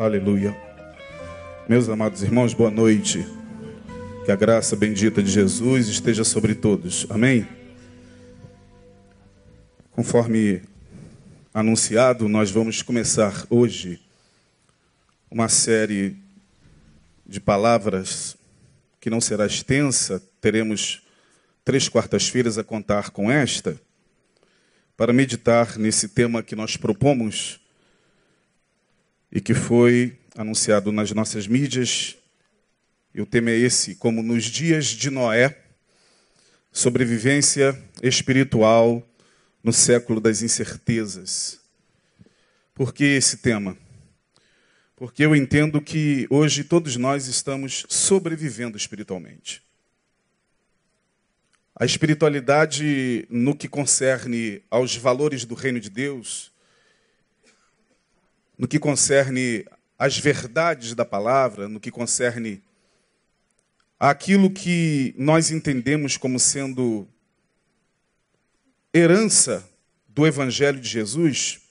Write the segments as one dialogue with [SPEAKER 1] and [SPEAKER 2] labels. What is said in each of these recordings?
[SPEAKER 1] Aleluia. Meus amados irmãos, boa noite. Que a graça bendita de Jesus esteja sobre todos. Amém? Conforme anunciado, nós vamos começar hoje uma série de palavras que não será extensa, teremos três quartas-feiras a contar com esta, para meditar nesse tema que nós propomos e que foi anunciado nas nossas mídias. E o tema é esse: como nos dias de Noé, sobrevivência espiritual no século das incertezas. Por que esse tema? Porque eu entendo que hoje todos nós estamos sobrevivendo espiritualmente. A espiritualidade, no que concerne aos valores do reino de Deus, no que concerne às verdades da palavra, no que concerne aquilo que nós entendemos como sendo herança do Evangelho de Jesus,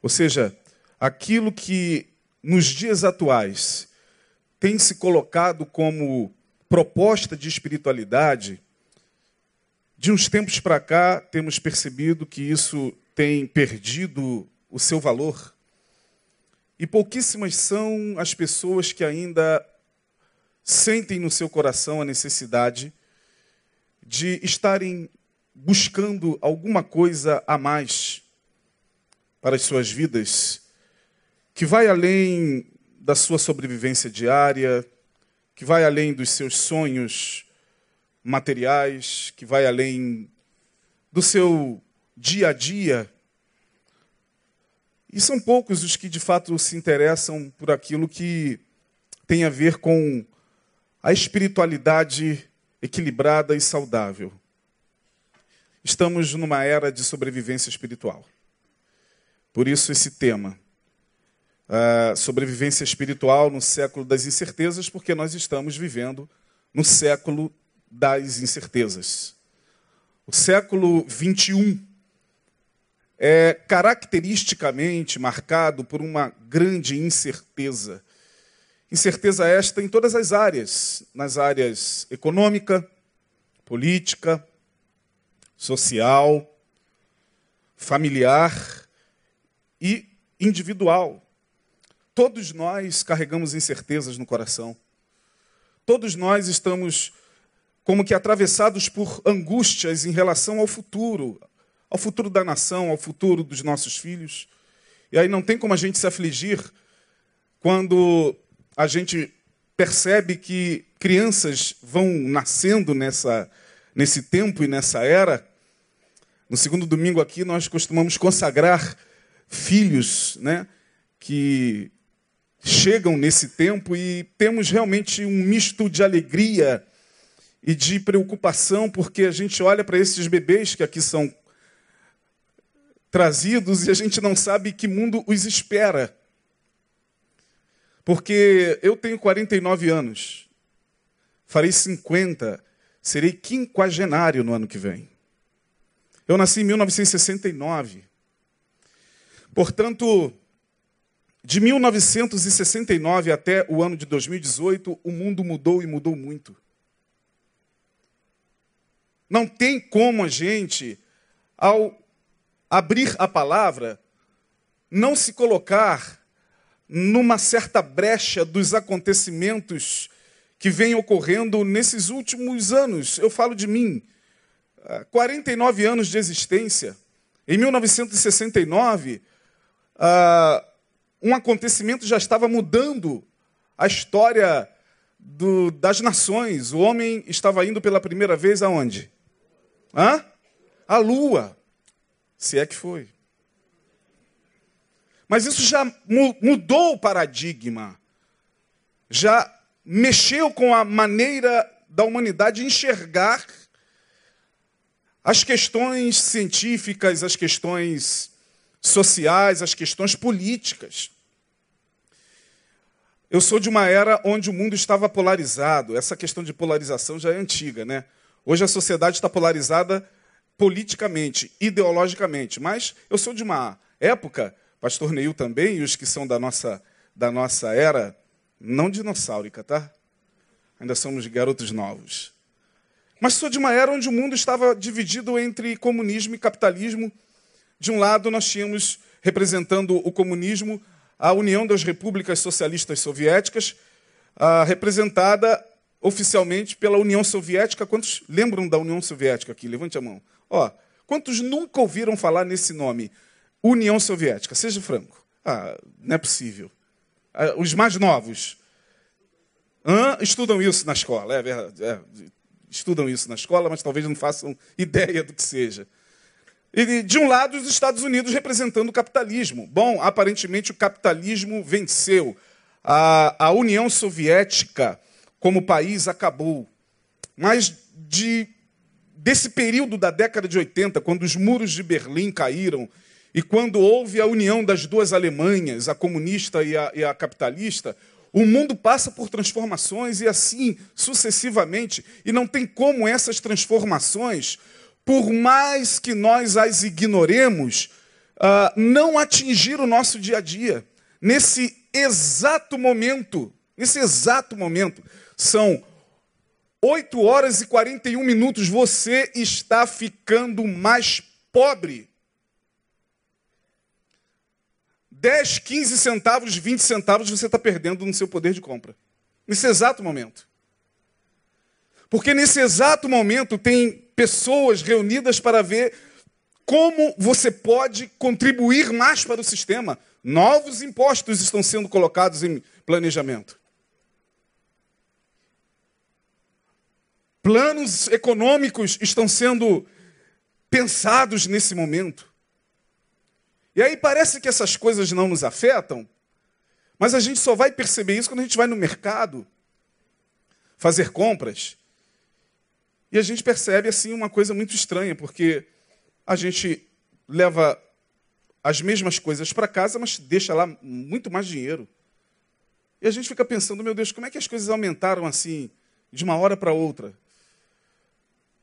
[SPEAKER 1] ou seja, aquilo que nos dias atuais tem se colocado como proposta de espiritualidade, de uns tempos para cá temos percebido que isso tem perdido o seu valor. E pouquíssimas são as pessoas que ainda sentem no seu coração a necessidade de estarem buscando alguma coisa a mais para as suas vidas, que vai além da sua sobrevivência diária, que vai além dos seus sonhos materiais, que vai além do seu dia a dia e são poucos os que de fato se interessam por aquilo que tem a ver com a espiritualidade equilibrada e saudável. Estamos numa era de sobrevivência espiritual. Por isso, esse tema. Sobrevivência espiritual no século das incertezas, porque nós estamos vivendo no século das incertezas. O século 21 é caracteristicamente marcado por uma grande incerteza. Incerteza esta em todas as áreas, nas áreas econômica, política, social, familiar e individual. Todos nós carregamos incertezas no coração. Todos nós estamos como que atravessados por angústias em relação ao futuro, ao futuro da nação, ao futuro dos nossos filhos. E aí não tem como a gente se afligir quando a gente percebe que crianças vão nascendo nessa, nesse tempo e nessa era. No segundo domingo aqui nós costumamos consagrar filhos, né, que chegam nesse tempo e temos realmente um misto de alegria e de preocupação, porque a gente olha para esses bebês que aqui são trazidos e a gente não sabe que mundo os espera. Porque eu tenho 49 anos, farei 50, serei quinquagenário no ano que vem. Eu nasci em 1969. Portanto, de 1969 até o ano de 2018, o mundo mudou e mudou muito. Não tem como a gente, ao abrir a palavra, não se colocar numa certa brecha dos acontecimentos que vêm ocorrendo nesses últimos anos. Eu falo de mim, 49 anos de existência. Em 1969, um acontecimento já estava mudando a história do, das nações. O homem estava indo pela primeira vez aonde? Hã? A lua. Se é que foi. Mas isso já mudou o paradigma. Já mexeu com a maneira da humanidade enxergar as questões científicas, as questões sociais, as questões políticas. Eu sou de uma era onde o mundo estava polarizado. Essa questão de polarização já é antiga, né? Hoje a sociedade está polarizada politicamente, ideologicamente, mas eu sou de uma época, pastor Neil também, e os que são da nossa, da nossa era, não dinossáurica, tá? Ainda somos garotos novos. Mas sou de uma era onde o mundo estava dividido entre comunismo e capitalismo. De um lado, nós tínhamos, representando o comunismo, a União das Repúblicas Socialistas Soviéticas, representada oficialmente pela União Soviética. Quantos lembram da União Soviética aqui? Levante a mão. Ó, quantos nunca ouviram falar nesse nome? União Soviética. Seja franco. Ah, não é possível. Ah, os mais novos Hã? estudam isso na escola. É verdade. É, estudam isso na escola, mas talvez não façam ideia do que seja. E, de um lado, os Estados Unidos representando o capitalismo. Bom, aparentemente o capitalismo venceu. A, a União Soviética, como país, acabou. Mas de, desse período da década de 80, quando os muros de Berlim caíram e quando houve a união das duas Alemanhas, a comunista e a, e a capitalista, o mundo passa por transformações e assim sucessivamente, e não tem como essas transformações, por mais que nós as ignoremos, uh, não atingir o nosso dia a dia. Nesse exato momento, nesse exato momento, são 8 horas e 41 minutos, você está ficando mais pobre. 10, 15 centavos, 20 centavos você está perdendo no seu poder de compra. Nesse exato momento. Porque nesse exato momento tem pessoas reunidas para ver como você pode contribuir mais para o sistema. Novos impostos estão sendo colocados em planejamento. Planos econômicos estão sendo pensados nesse momento. E aí parece que essas coisas não nos afetam, mas a gente só vai perceber isso quando a gente vai no mercado fazer compras. E a gente percebe assim uma coisa muito estranha, porque a gente leva as mesmas coisas para casa, mas deixa lá muito mais dinheiro. E a gente fica pensando, meu Deus, como é que as coisas aumentaram assim de uma hora para outra?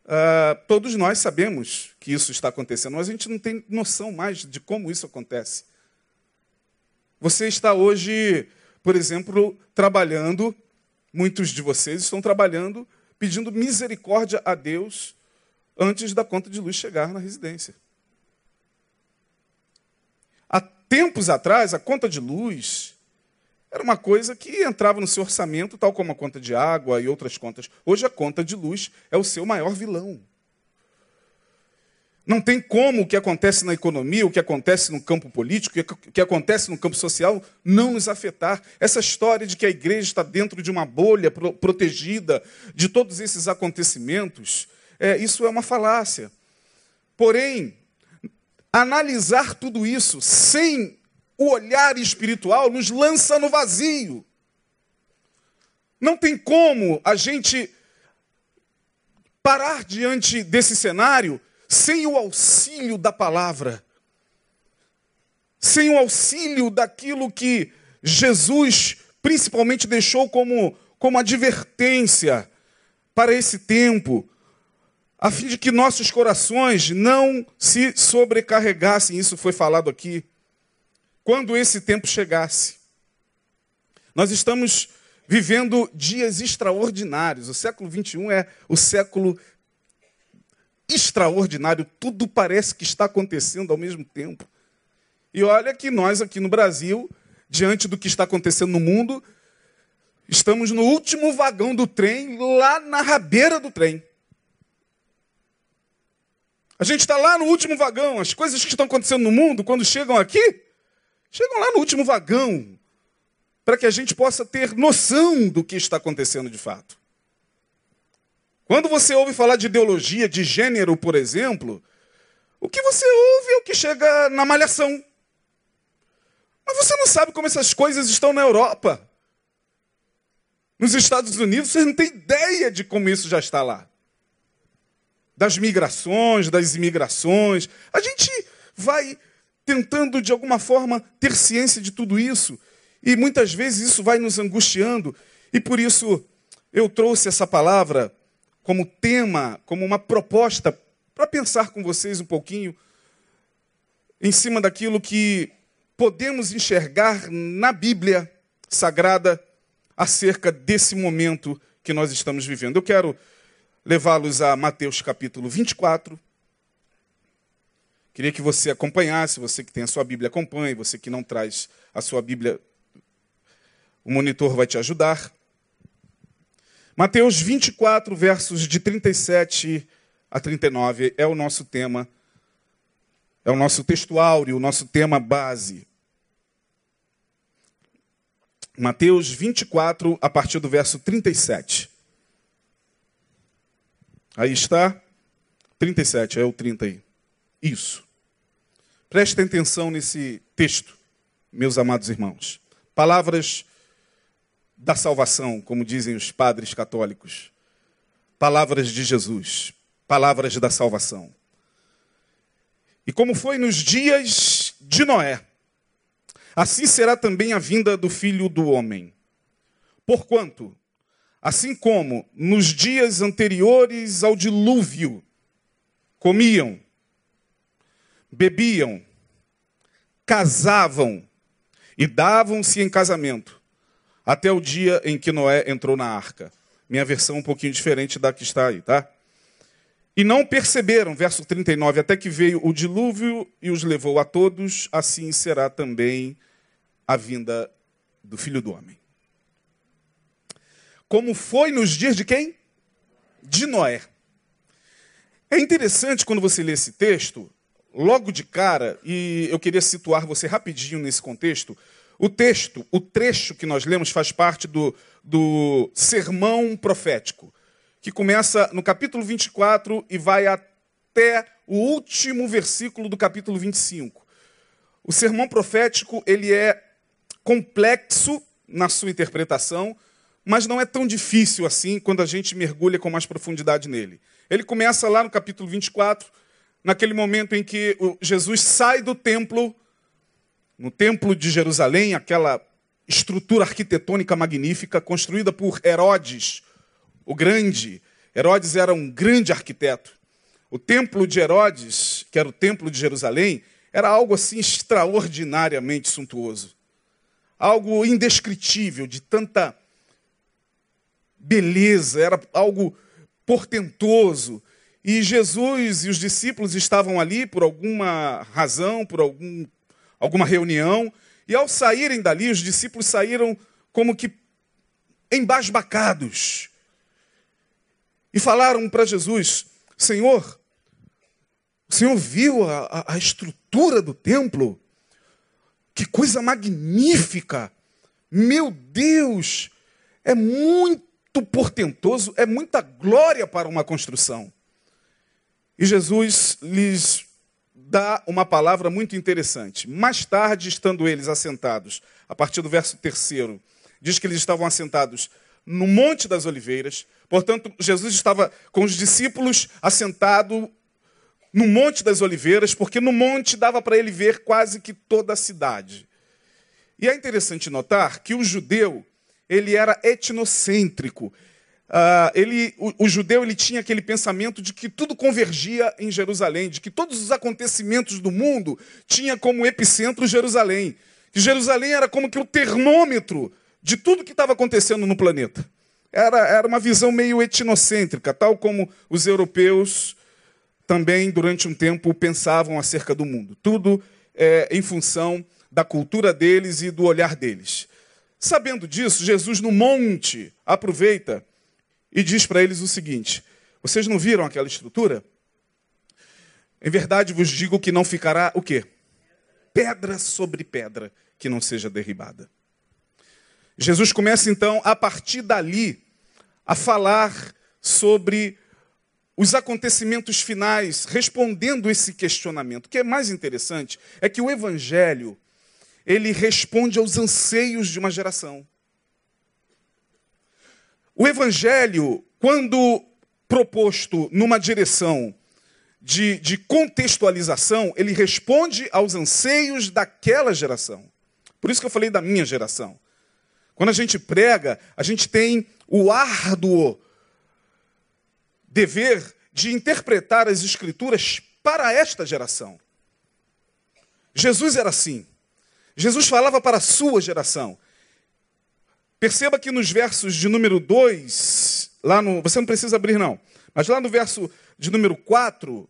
[SPEAKER 1] Uh, todos nós sabemos que isso está acontecendo, mas a gente não tem noção mais de como isso acontece. Você está hoje, por exemplo, trabalhando, muitos de vocês estão trabalhando, pedindo misericórdia a Deus antes da conta de luz chegar na residência. Há tempos atrás, a conta de luz era uma coisa que entrava no seu orçamento, tal como a conta de água e outras contas. Hoje a conta de luz é o seu maior vilão. Não tem como o que acontece na economia, o que acontece no campo político, o que acontece no campo social não nos afetar. Essa história de que a igreja está dentro de uma bolha protegida de todos esses acontecimentos, é, isso é uma falácia. Porém, analisar tudo isso sem o olhar espiritual nos lança no vazio. Não tem como a gente parar diante desse cenário sem o auxílio da palavra, sem o auxílio daquilo que Jesus principalmente deixou como, como advertência para esse tempo, a fim de que nossos corações não se sobrecarregassem. Isso foi falado aqui quando esse tempo chegasse. Nós estamos vivendo dias extraordinários. O século 21 é o século extraordinário. Tudo parece que está acontecendo ao mesmo tempo. E olha que nós aqui no Brasil, diante do que está acontecendo no mundo, estamos no último vagão do trem, lá na rabeira do trem. A gente está lá no último vagão. As coisas que estão acontecendo no mundo, quando chegam aqui, Chegam lá no último vagão, para que a gente possa ter noção do que está acontecendo de fato. Quando você ouve falar de ideologia de gênero, por exemplo, o que você ouve é o que chega na malhação. Mas você não sabe como essas coisas estão na Europa. Nos Estados Unidos, você não tem ideia de como isso já está lá. Das migrações, das imigrações. A gente vai tentando de alguma forma ter ciência de tudo isso. E muitas vezes isso vai nos angustiando. E por isso eu trouxe essa palavra como tema, como uma proposta para pensar com vocês um pouquinho em cima daquilo que podemos enxergar na Bíblia sagrada acerca desse momento que nós estamos vivendo. Eu quero levá-los a Mateus capítulo 24. Queria que você acompanhasse, você que tem a sua Bíblia, acompanhe, você que não traz a sua Bíblia, o monitor vai te ajudar. Mateus 24, versos de 37 a 39 é o nosso tema, é o nosso textuário, o nosso tema base. Mateus 24, a partir do verso 37. Aí está. 37, é o 30 aí. Isso. Prestem atenção nesse texto, meus amados irmãos. Palavras da salvação, como dizem os padres católicos. Palavras de Jesus. Palavras da salvação. E como foi nos dias de Noé, assim será também a vinda do filho do homem. Porquanto, Assim como nos dias anteriores ao dilúvio, comiam, bebiam, casavam e davam-se em casamento, até o dia em que Noé entrou na arca. Minha versão é um pouquinho diferente da que está aí, tá? E não perceberam, verso 39, até que veio o dilúvio e os levou a todos, assim será também a vinda do filho do homem como foi nos dias de quem? De Noé. É interessante quando você lê esse texto, logo de cara, e eu queria situar você rapidinho nesse contexto. O texto, o trecho que nós lemos, faz parte do, do sermão profético, que começa no capítulo 24 e vai até o último versículo do capítulo 25. O sermão profético ele é complexo na sua interpretação, mas não é tão difícil assim quando a gente mergulha com mais profundidade nele. Ele começa lá no capítulo 24, naquele momento em que Jesus sai do templo, no templo de Jerusalém, aquela estrutura arquitetônica magnífica construída por Herodes, o Grande. Herodes era um grande arquiteto. O templo de Herodes, que era o templo de Jerusalém, era algo assim extraordinariamente suntuoso. Algo indescritível, de tanta beleza, era algo portentoso. E Jesus e os discípulos estavam ali por alguma razão, por algum, alguma reunião. E ao saírem dali, os discípulos saíram como que embasbacados. E falaram para Jesus: Senhor, o Senhor viu a, a, estrutura do templo? Que coisa magnífica! Meu Deus, é muito portentoso, é muita glória para uma construção. E Jesus lhes dá uma palavra muito interessante. Mais tarde, estando eles assentados, a partir do verso terceiro, diz que eles estavam assentados no Monte das Oliveiras. Portanto, Jesus estava com os discípulos assentado no Monte das Oliveiras, porque no monte dava para ele ver quase que toda a cidade. E é interessante notar que o judeu ele era etnocêntrico. Uh, ele, o, o, judeu ele tinha aquele pensamento de que tudo convergia em Jerusalém, de que todos os acontecimentos do mundo tinha como epicentro Jerusalém. Que Jerusalém era como que o termômetro de tudo que estava acontecendo no planeta. Era, era uma visão meio etnocêntrica, tal como os europeus também, durante um tempo, pensavam acerca do mundo. Tudo é, em função da cultura deles e do olhar deles. Sabendo disso, Jesus no monte aproveita e diz para eles o seguinte: Vocês não viram aquela estrutura? Em verdade vos digo que não ficará o quê? Pedra sobre pedra que não seja derribada. Jesus começa então a partir dali a falar sobre os acontecimentos finais, respondendo esse questionamento. O que é mais interessante é que o evangelho ele responde aos anseios de uma geração. O Evangelho, quando proposto numa direção de, de contextualização, ele responde aos anseios daquela geração. Por isso que eu falei da minha geração. Quando a gente prega, a gente tem o árduo dever de interpretar as Escrituras para esta geração. Jesus era assim. Jesus falava para a sua geração. Perceba que nos versos de número 2, lá no. Você não precisa abrir, não. Mas lá no verso de número 4, uh,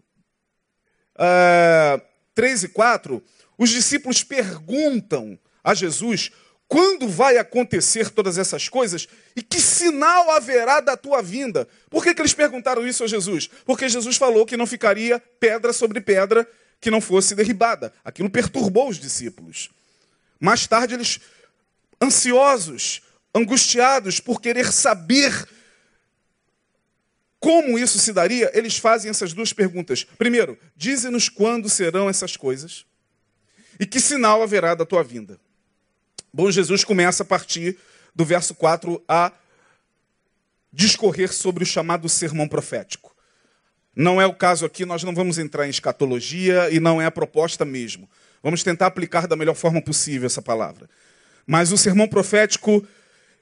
[SPEAKER 1] 3 e 4, os discípulos perguntam a Jesus quando vai acontecer todas essas coisas e que sinal haverá da tua vinda. Por que, que eles perguntaram isso a Jesus? Porque Jesus falou que não ficaria pedra sobre pedra que não fosse derribada. Aquilo perturbou os discípulos. Mais tarde, eles, ansiosos, angustiados por querer saber como isso se daria, eles fazem essas duas perguntas. Primeiro, dize-nos quando serão essas coisas e que sinal haverá da tua vinda. Bom, Jesus começa a partir do verso 4 a discorrer sobre o chamado sermão profético. Não é o caso aqui, nós não vamos entrar em escatologia e não é a proposta mesmo. Vamos tentar aplicar da melhor forma possível essa palavra. Mas o sermão profético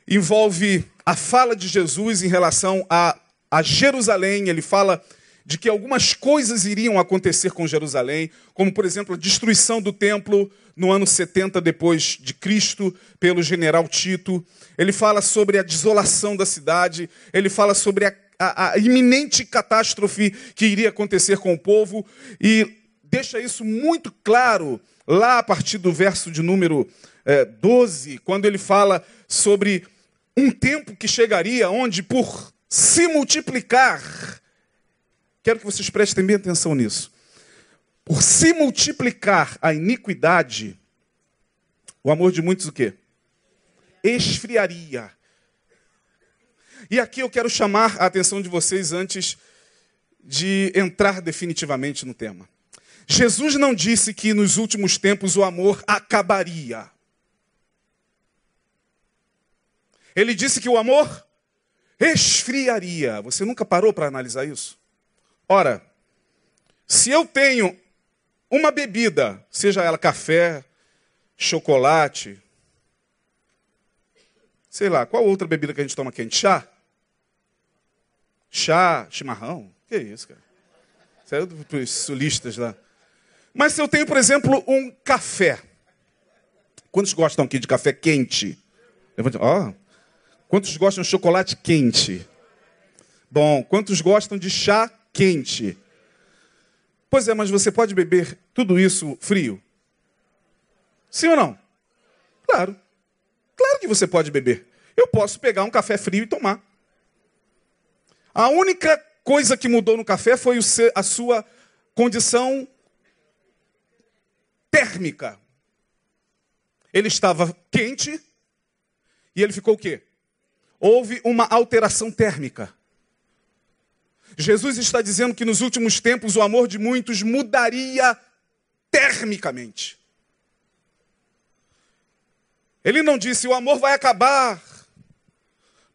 [SPEAKER 1] envolve a fala de Jesus em relação a, a Jerusalém. Ele fala de que algumas coisas iriam acontecer com Jerusalém, como por exemplo a destruição do templo no ano 70 depois de Cristo pelo general Tito. Ele fala sobre a desolação da cidade, ele fala sobre a, a, a iminente catástrofe que iria acontecer com o povo e deixa isso muito claro lá a partir do verso de número é, 12, quando ele fala sobre um tempo que chegaria onde, por se multiplicar, quero que vocês prestem bem atenção nisso, por se multiplicar a iniquidade, o amor de muitos o quê? Esfriaria. E aqui eu quero chamar a atenção de vocês antes de entrar definitivamente no tema. Jesus não disse que nos últimos tempos o amor acabaria. Ele disse que o amor esfriaria. Você nunca parou para analisar isso? Ora, se eu tenho uma bebida, seja ela café, chocolate, sei lá, qual outra bebida que a gente toma quente? Chá? Chá, chimarrão? Que isso, cara? Saiu dos sulistas lá. Mas se eu tenho, por exemplo, um café. Quantos gostam aqui de café quente? Ó, oh, Quantos gostam de chocolate quente? Bom, quantos gostam de chá quente? Pois é, mas você pode beber tudo isso frio? Sim ou não? Claro. Claro que você pode beber. Eu posso pegar um café frio e tomar. A única coisa que mudou no café foi a sua condição térmica. Ele estava quente e ele ficou o quê? Houve uma alteração térmica. Jesus está dizendo que nos últimos tempos o amor de muitos mudaria termicamente. Ele não disse o amor vai acabar.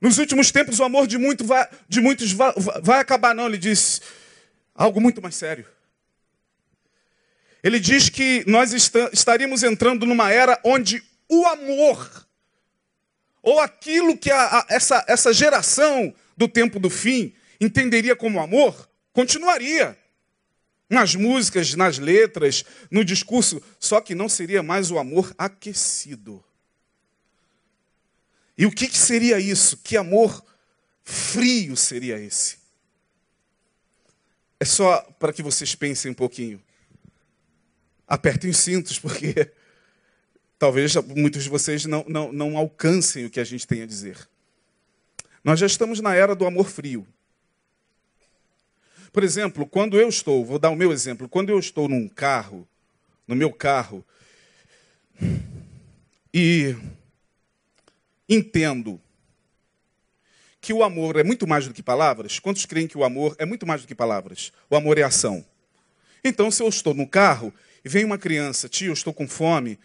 [SPEAKER 1] Nos últimos tempos o amor de, muito vai, de muitos vai, vai acabar, não. Ele disse algo muito mais sério. Ele diz que nós estaríamos entrando numa era onde o amor ou aquilo que a, a, essa, essa geração do tempo do fim entenderia como amor, continuaria. Nas músicas, nas letras, no discurso, só que não seria mais o amor aquecido. E o que, que seria isso? Que amor frio seria esse? É só para que vocês pensem um pouquinho. Apertem os cintos, porque Talvez muitos de vocês não, não, não alcancem o que a gente tem a dizer. Nós já estamos na era do amor frio. Por exemplo, quando eu estou, vou dar o meu exemplo, quando eu estou num carro, no meu carro, e entendo que o amor é muito mais do que palavras, quantos creem que o amor é muito mais do que palavras? O amor é ação. Então, se eu estou no carro e vem uma criança, tio, estou com fome,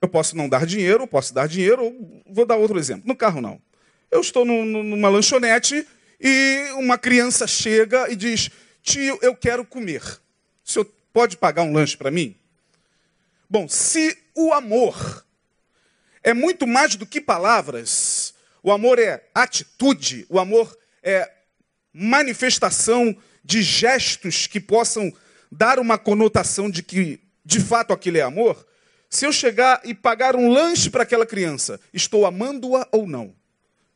[SPEAKER 1] eu posso não dar dinheiro, posso dar dinheiro, ou vou dar outro exemplo. No carro, não. Eu estou numa lanchonete e uma criança chega e diz: Tio, eu quero comer. O senhor pode pagar um lanche para mim? Bom, se o amor é muito mais do que palavras, o amor é atitude, o amor é manifestação de gestos que possam dar uma conotação de que de fato aquilo é amor, Se eu chegar e pagar um lanche para aquela criança, estou amando-a ou não?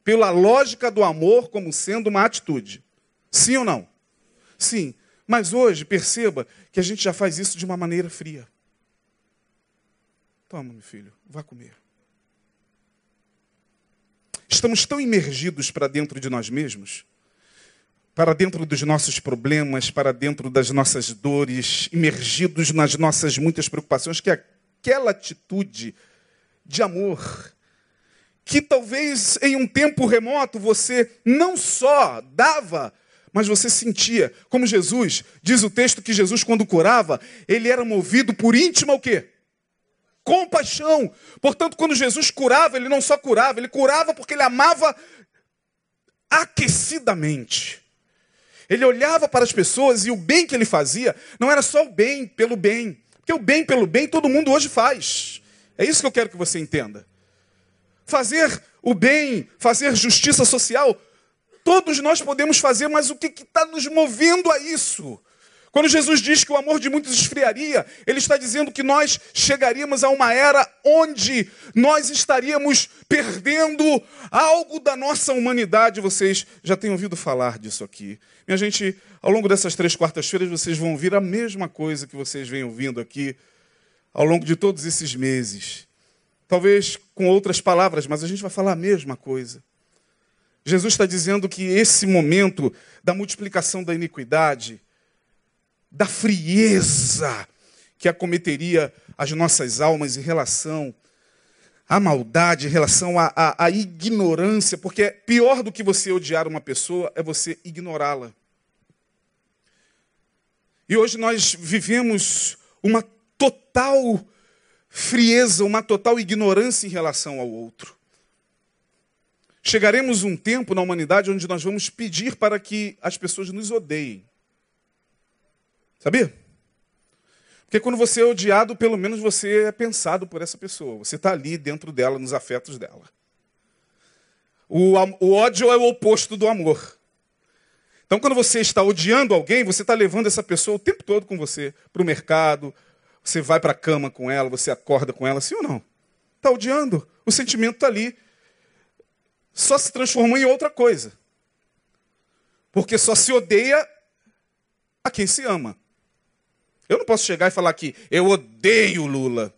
[SPEAKER 1] Pela lógica do amor como sendo uma atitude. Sim ou não? Sim. Mas hoje, perceba que a gente já faz isso de uma maneira fria. Toma, meu filho, vá comer. Estamos tão imergidos para dentro de nós mesmos, para dentro dos nossos problemas, para dentro das nossas dores, imergidos nas nossas muitas preocupações, que aquela atitude de amor, que talvez em um tempo remoto você não só dava, mas você sentia, como Jesus, diz o texto que Jesus quando curava, ele era movido por íntima o quê? Compaixão. Portanto, quando Jesus curava, ele não só curava, ele curava porque ele amava aquecidamente. Ele olhava para as pessoas e o bem que ele fazia não era só o bem pelo bem, porque o bem pelo bem todo mundo hoje faz. É isso que eu quero que você entenda. Fazer o bem, fazer justiça social, Todos nós podemos fazer, mas o que está nos movendo a isso? Quando Jesus diz que o amor de muitos esfriaria, ele está dizendo que nós chegaríamos a uma era onde nós estaríamos perdendo algo da nossa humanidade. Vocês já têm ouvido falar disso aqui. Minha gente, ao longo dessas três quartas-feiras, vocês vão ouvir a mesma coisa que vocês vêm ouvindo aqui ao longo de todos esses meses. Talvez com outras palavras, mas a gente vai falar a mesma coisa. Jesus está dizendo que esse momento da multiplicação da iniquidade, da frieza que acometeria as nossas almas em relação à maldade, em relação à, à, à ignorância, porque pior do que você odiar uma pessoa é você ignorá-la. E hoje nós vivemos uma total frieza, uma total ignorância em relação ao outro. Chegaremos um tempo na humanidade onde nós vamos pedir para que as pessoas nos odeiem. Sabia? Porque quando você é odiado, pelo menos você é pensado por essa pessoa. Você está ali dentro dela, nos afetos dela. O, o ódio é o oposto do amor. Então, quando você está odiando alguém, você está levando essa pessoa o tempo todo com você para o mercado, você vai para a cama com ela, você acorda com ela, sim ou não? Está odiando. O sentimento está ali só se transformou em outra coisa. Porque só se odeia a quem se ama. Eu não posso chegar e falar aqui, eu odeio Lula.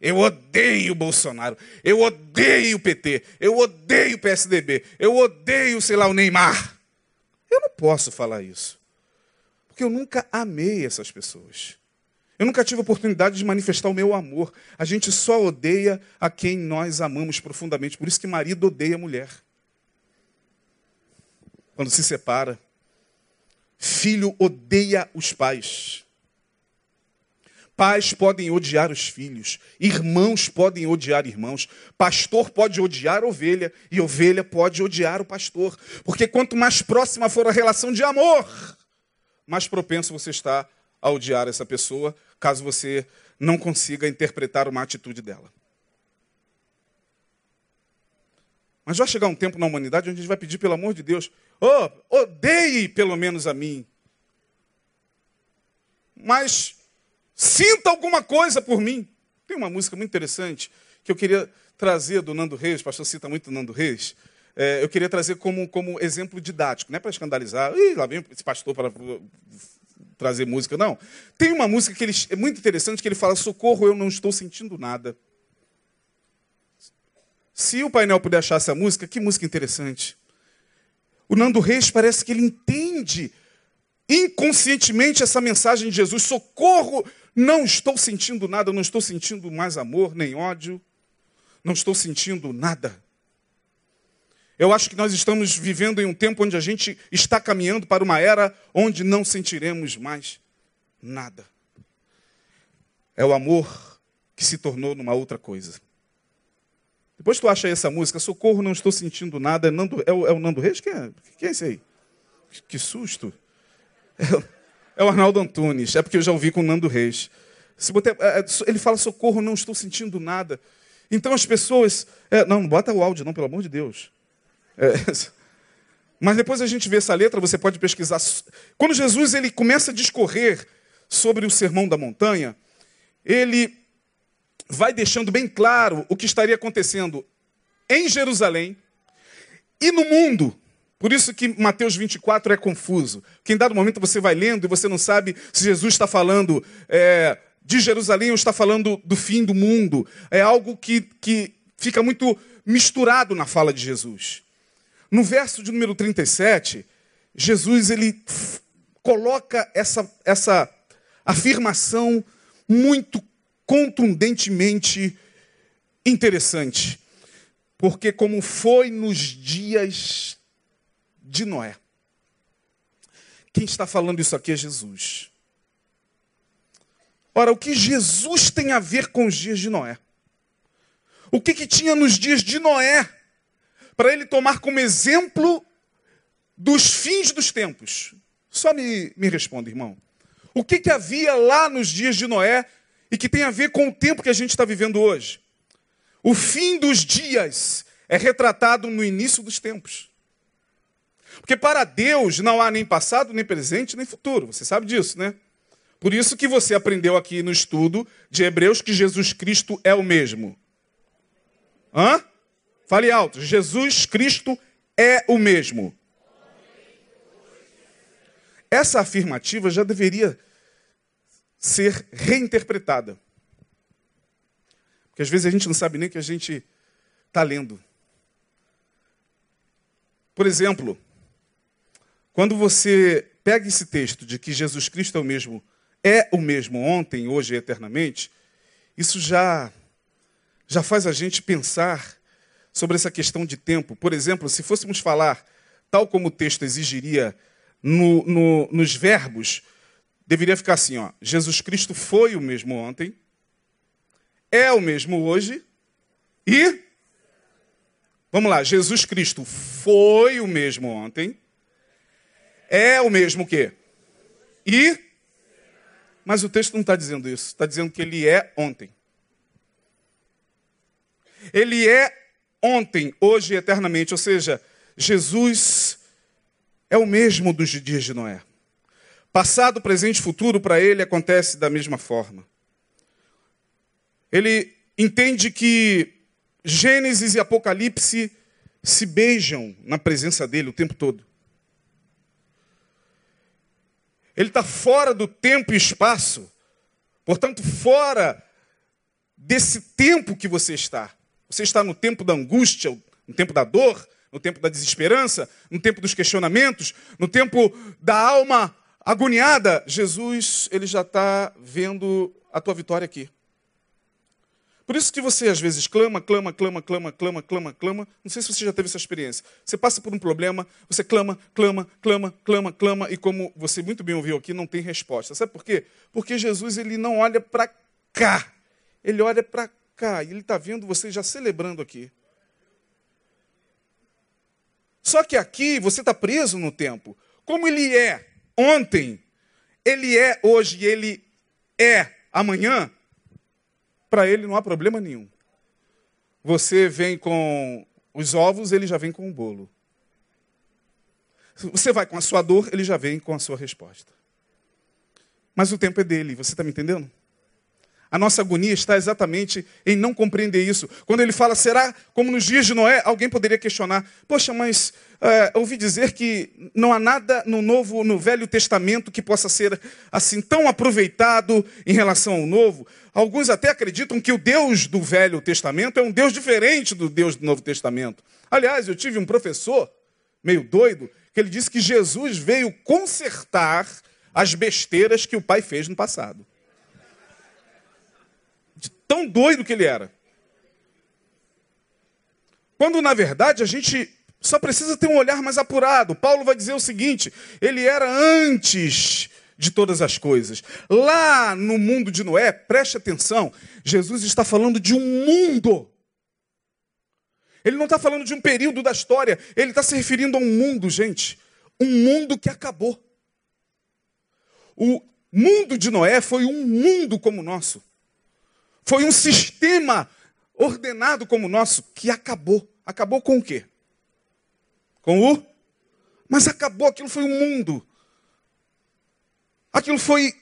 [SPEAKER 1] Eu odeio Bolsonaro. Eu odeio o PT. Eu odeio o PSDB. Eu odeio, sei lá, o Neymar. Eu não posso falar isso. Porque eu nunca amei essas pessoas. Eu nunca tive oportunidade de manifestar o meu amor. A gente só odeia a quem nós amamos profundamente. Por isso que marido odeia mulher. Quando se separa. Filho odeia os pais. Pais podem odiar os filhos, irmãos podem odiar irmãos, pastor pode odiar ovelha e ovelha pode odiar o pastor, porque quanto mais próxima for a relação de amor, mais propenso você está a odiar essa pessoa, caso você não consiga interpretar uma atitude dela. Mas vai chegar um tempo na humanidade onde a gente vai pedir, pelo amor de Deus, oh, odeie pelo menos a mim. Mas sinta alguma coisa por mim. Tem uma música muito interessante que eu queria trazer do Nando Reis, o pastor cita muito Nando Reis. É, eu queria trazer como, como exemplo didático, não é para escandalizar. Ih, lá vem esse pastor para trazer música, não. Tem uma música que ele, é muito interessante que ele fala: Socorro, eu não estou sentindo nada. Se o painel puder achar essa música, que música interessante. O Nando Reis parece que ele entende inconscientemente essa mensagem de Jesus: Socorro, não estou sentindo nada, não estou sentindo mais amor nem ódio, não estou sentindo nada. Eu acho que nós estamos vivendo em um tempo onde a gente está caminhando para uma era onde não sentiremos mais nada. É o amor que se tornou numa outra coisa. Depois tu acha aí essa música, Socorro, não estou sentindo nada, é, Nando, é, o, é o Nando Reis? Quem é, quem é esse aí? Que susto. É, é, o Arnaldo Antunes, é porque eu já ouvi com o Nando Reis. Botar, é, é, ele fala, Socorro, não estou sentindo nada. Então as pessoas. Não, não bota o áudio, não, pelo amor de Deus. Mas depois a gente vê essa letra, você pode pesquisar. Quando Jesus ele começa a discorrer sobre o sermão da montanha, ele vai deixando bem claro o que estaria acontecendo em Jerusalém e no mundo. Por isso que Mateus 24 é confuso. Que em dado momento você vai lendo e você não sabe se Jesus está falando é, de Jerusalém ou está falando do fim do mundo. É algo que, que fica muito misturado na fala de Jesus. No verso de número 37, Jesus ele coloca essa, essa afirmação muito contundentemente interessante. Porque, como foi nos dias de Noé, quem está falando isso aqui é Jesus. Ora, o que Jesus tem a ver com os dias de Noé? O que, que tinha nos dias de Noé para ele tomar como exemplo dos fins dos tempos? Só me, me responda, irmão. O que, que havia lá nos dias de Noé e que tem a ver com o tempo que a gente está vivendo hoje. O fim dos dias é retratado no início dos tempos. Porque para Deus não há nem passado, nem presente, nem futuro. Você sabe disso, né? Por isso que você aprendeu aqui no estudo de Hebreus que Jesus Cristo é o mesmo. Hã? Fale alto. Jesus Cristo é o mesmo. Essa afirmativa já deveria ser reinterpretada. Porque às vezes a gente não sabe nem que a gente está lendo. Por exemplo, quando você pega esse texto de que Jesus Cristo é o mesmo, é o mesmo ontem, hoje e eternamente, isso já, já faz a gente pensar sobre essa questão de tempo. Por exemplo, se fôssemos falar, tal como o texto exigiria, no, no, nos verbos, deveria ficar assim, ó. Jesus Cristo foi o mesmo ontem, é o mesmo hoje e Vamos lá, Jesus Cristo foi o mesmo ontem, é o mesmo quê? E mas o texto não está dizendo isso, está dizendo que ele é ontem. Ele é ontem, hoje e eternamente, ou seja, Jesus é o mesmo dos dias de Noé. Passado, presente e futuro para ele acontece da mesma forma. Ele entende que Gênesis e Apocalipse se beijam na presença dele o tempo todo. Ele está fora do tempo e espaço, portanto, fora desse tempo que você está. Você está no tempo da angústia, no tempo da dor, no tempo da desesperança, no tempo dos questionamentos, no tempo da alma agoniada, Jesus, ele já está vendo a tua vitória aqui. Por isso que você às vezes clama, clama, clama, clama, clama, clama, clama. Não sei se você já teve essa experiência. Você passa por um problema, você clama, clama, clama, clama, clama, e como você muito bem ouviu aqui, não tem resposta. Sabe por quê? Porque Jesus ele não olha para cá, ele olha para cá, e ele está vendo você já celebrando aqui. Só que aqui você está preso no tempo. Como ele é ontem, ele é hoje ele é amanhã, para ele não há problema nenhum. Você vem com os ovos, ele já vem com o bolo. Você vai com a sua dor, ele já vem com a sua resposta. Mas o tempo é dele, você está me entendendo? A nossa agonia está exatamente em não compreender isso. Quando ele fala, será como nos dias de Noé? Alguém poderia questionar, poxa, mas é, ouvi dizer que não há nada no Novo, no Velho Testamento que possa ser assim tão aproveitado em relação ao Novo. Alguns até acreditam que o Deus do Velho Testamento é um Deus diferente do Deus do Novo Testamento. Aliás, eu tive um professor meio doido que ele disse que Jesus veio consertar as besteiras que o pai fez no passado tão doido que ele era. Quando, na verdade, a gente só precisa ter um olhar mais apurado. Paulo vai dizer o seguinte: ele era antes de todas as coisas. Lá no mundo de Noé, preste atenção, Jesus está falando de um mundo. Ele não está falando de um período da história, ele está se referindo a um mundo, gente. Um mundo que acabou. O mundo de Noé foi um mundo como o nosso. Foi um sistema ordenado como o nosso que acabou. Acabou com o quê? Com o. Mas acabou, aquilo foi um mundo. Aquilo foi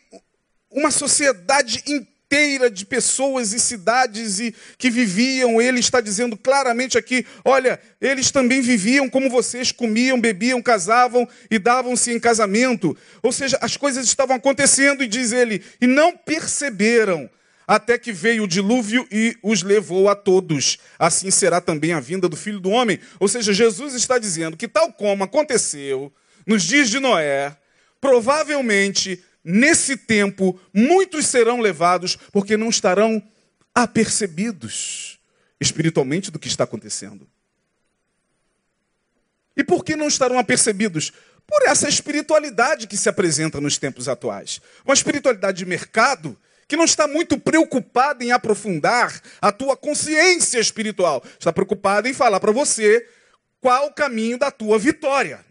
[SPEAKER 1] uma sociedade inteira de pessoas e cidades e que viviam. Ele está dizendo claramente aqui: olha, eles também viviam como vocês, comiam, bebiam, casavam e davam-se em casamento. Ou seja, as coisas estavam acontecendo, e diz ele, e não perceberam até que veio o dilúvio e os levou a todos. Assim será também a vinda do filho do homem. Ou seja, Jesus está dizendo que, tal como aconteceu nos dias de Noé, provavelmente nesse tempo muitos serão levados porque não estarão apercebidos espiritualmente do que está acontecendo. E por que não estarão apercebidos? Por essa espiritualidade que se apresenta nos tempos atuais. Uma espiritualidade de mercado que não está muito preocupada em aprofundar a tua consciência espiritual. Está preocupada em falar para você qual o caminho da tua vitória.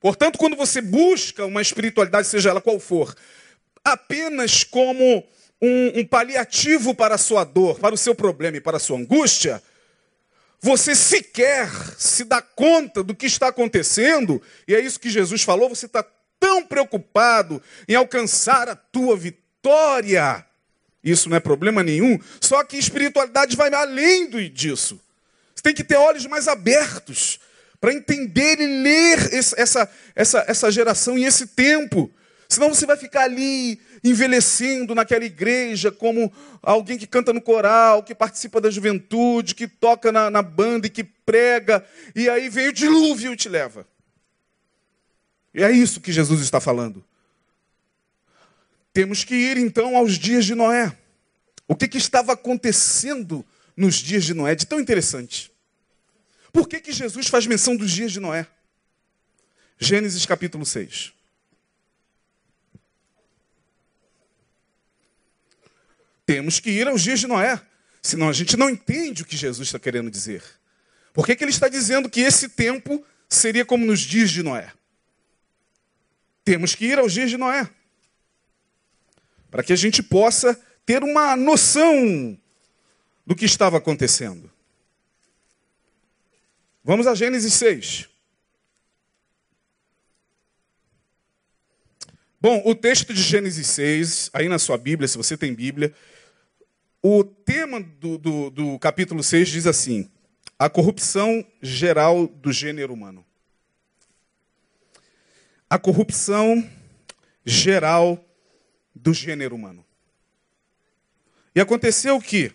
[SPEAKER 1] Portanto, quando você busca uma espiritualidade, seja ela qual for, apenas como um, um paliativo para a sua dor, para o seu problema e para a sua angústia, você sequer se dá conta do que está acontecendo, e é isso que Jesus falou, você está tão preocupado em alcançar a tua vitória. Isso não é problema nenhum, só que espiritualidade vai além disso. Você tem que ter olhos mais abertos para entender e ler essa, essa, essa geração e esse tempo. Senão você vai ficar ali envelhecendo naquela igreja como alguém que canta no coral, que participa da juventude, que toca na, na banda e que prega, e aí vem o dilúvio e te leva. E é isso que Jesus está falando. Temos que ir então aos dias de Noé. O que, que estava acontecendo nos dias de Noé de tão interessante? Por que, que Jesus faz menção dos dias de Noé? Gênesis capítulo 6. Temos que ir aos dias de Noé, senão a gente não entende o que Jesus está querendo dizer. Por que, que ele está dizendo que esse tempo seria como nos dias de Noé? Temos que ir aos dias de Noé. Para que a gente possa ter uma noção do que estava acontecendo. Vamos a Gênesis 6. Bom, o texto de Gênesis 6, aí na sua Bíblia, se você tem Bíblia, o tema do, do, do capítulo 6 diz assim: a corrupção geral do gênero humano a corrupção geral do gênero humano. E aconteceu que,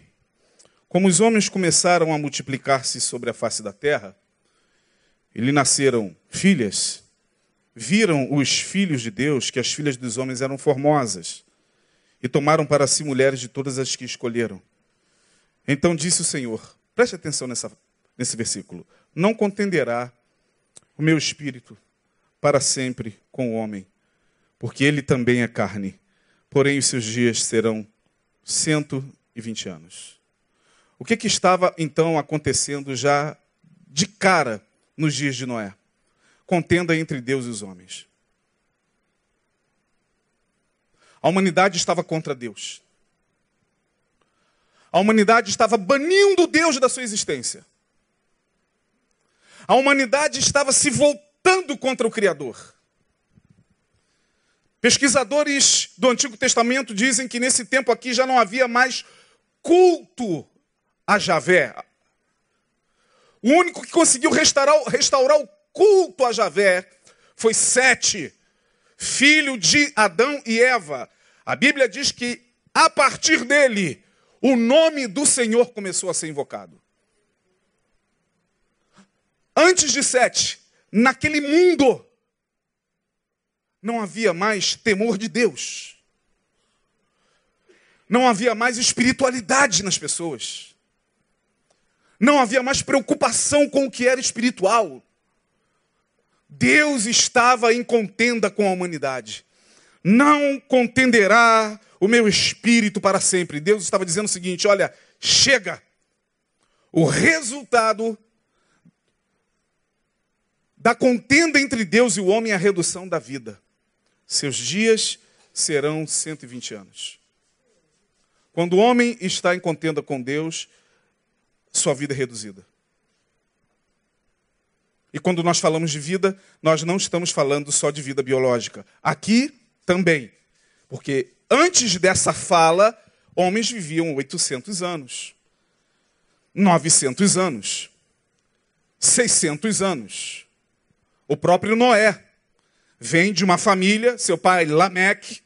[SPEAKER 1] como os homens começaram a multiplicar-se sobre a face da terra, e lhe nasceram filhas, viram os filhos de Deus que as filhas dos homens eram formosas, e tomaram para si mulheres de todas as que escolheram. Então disse o Senhor, preste atenção nessa, nesse versículo: Não contenderá o meu espírito para sempre com o homem, porque ele também é carne, porém os seus dias serão 120 anos. O que, que estava então acontecendo já de cara nos dias de Noé? Contenda entre Deus e os homens. A humanidade estava contra Deus. A humanidade estava banindo Deus da sua existência. A humanidade estava se voltando lutando contra o Criador. Pesquisadores do Antigo Testamento dizem que nesse tempo aqui já não havia mais culto a Javé. O único que conseguiu restaurar, restaurar o culto a Javé foi Sete, filho de Adão e Eva. A Bíblia diz que a partir dele o nome do Senhor começou a ser invocado. Antes de Sete, naquele mundo não havia mais temor de Deus. Não havia mais espiritualidade nas pessoas. Não havia mais preocupação com o que era espiritual. Deus estava em contenda com a humanidade. Não contenderá o meu espírito para sempre. Deus estava dizendo o seguinte: olha, chega. O resultado da contenda entre Deus e o homem a redução da vida. Seus dias serão 120 anos. Quando o homem está em contenda com Deus, sua vida é reduzida. E quando nós falamos de vida, nós não estamos falando só de vida biológica. Aqui também. Porque antes dessa fala, homens viviam 800 anos, 900 anos, 600 anos. O próprio Noé vem de uma família, seu pai Lameque,